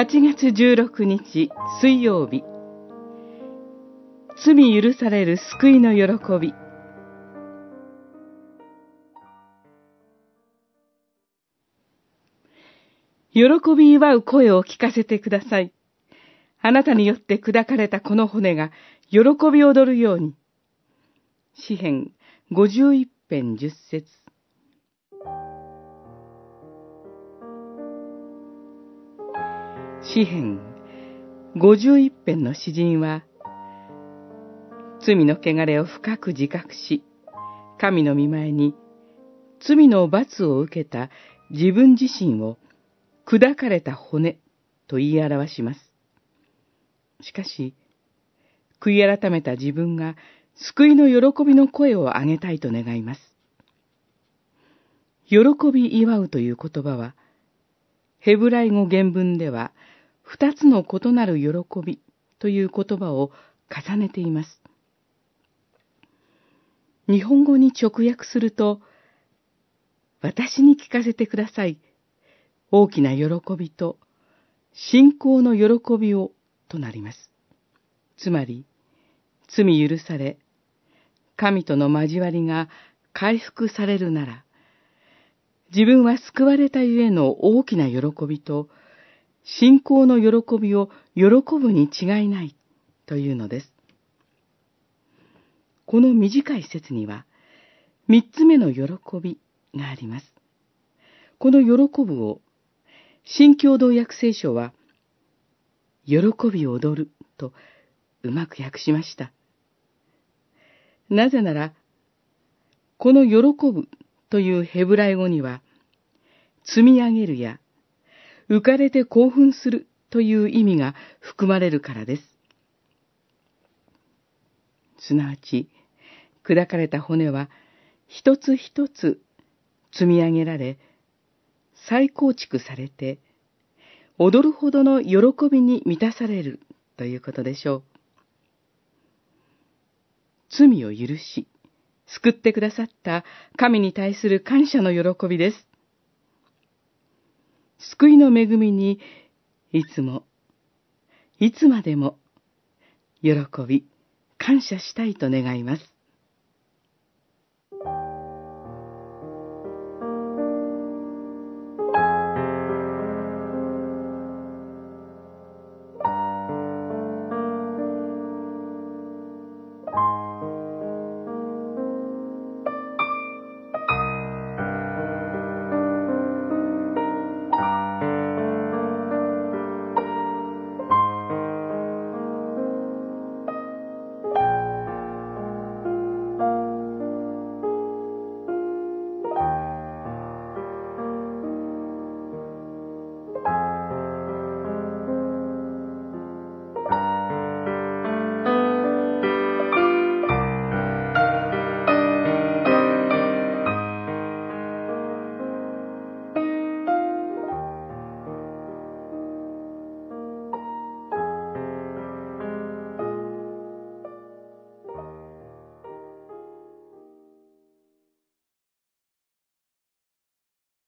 8月16日水曜日罪許される救いの喜び喜び祝う声を聞かせてください。あなたによって砕かれたこの骨が喜び踊るように。詩編51編10節詩編51編の詩人は、罪の汚れを深く自覚し、神の見前に罪の罰を受けた自分自身を砕かれた骨と言い表します。しかし、悔い改めた自分が救いの喜びの声を上げたいと願います。喜び祝うという言葉は、ヘブライ語原文では、二つの異なる喜びという言葉を重ねています。日本語に直訳すると、私に聞かせてください。大きな喜びと信仰の喜びをとなります。つまり、罪許され、神との交わりが回復されるなら、自分は救われたゆえの大きな喜びと、信仰の喜びを喜ぶに違いないというのです。この短い説には、三つ目の喜びがあります。この喜ぶを、新共同訳聖書は、喜び踊るとうまく訳しました。なぜなら、この喜ぶというヘブライ語には、積み上げるや、浮かれて興奮するという意味が含まれるからです。すなわち、砕かれた骨は一つ一つ積み上げられ、再構築されて、踊るほどの喜びに満たされるということでしょう。罪を許し、救ってくださった神に対する感謝の喜びです。救いの恵みに、いつも、いつまでも、喜び、感謝したいと願います。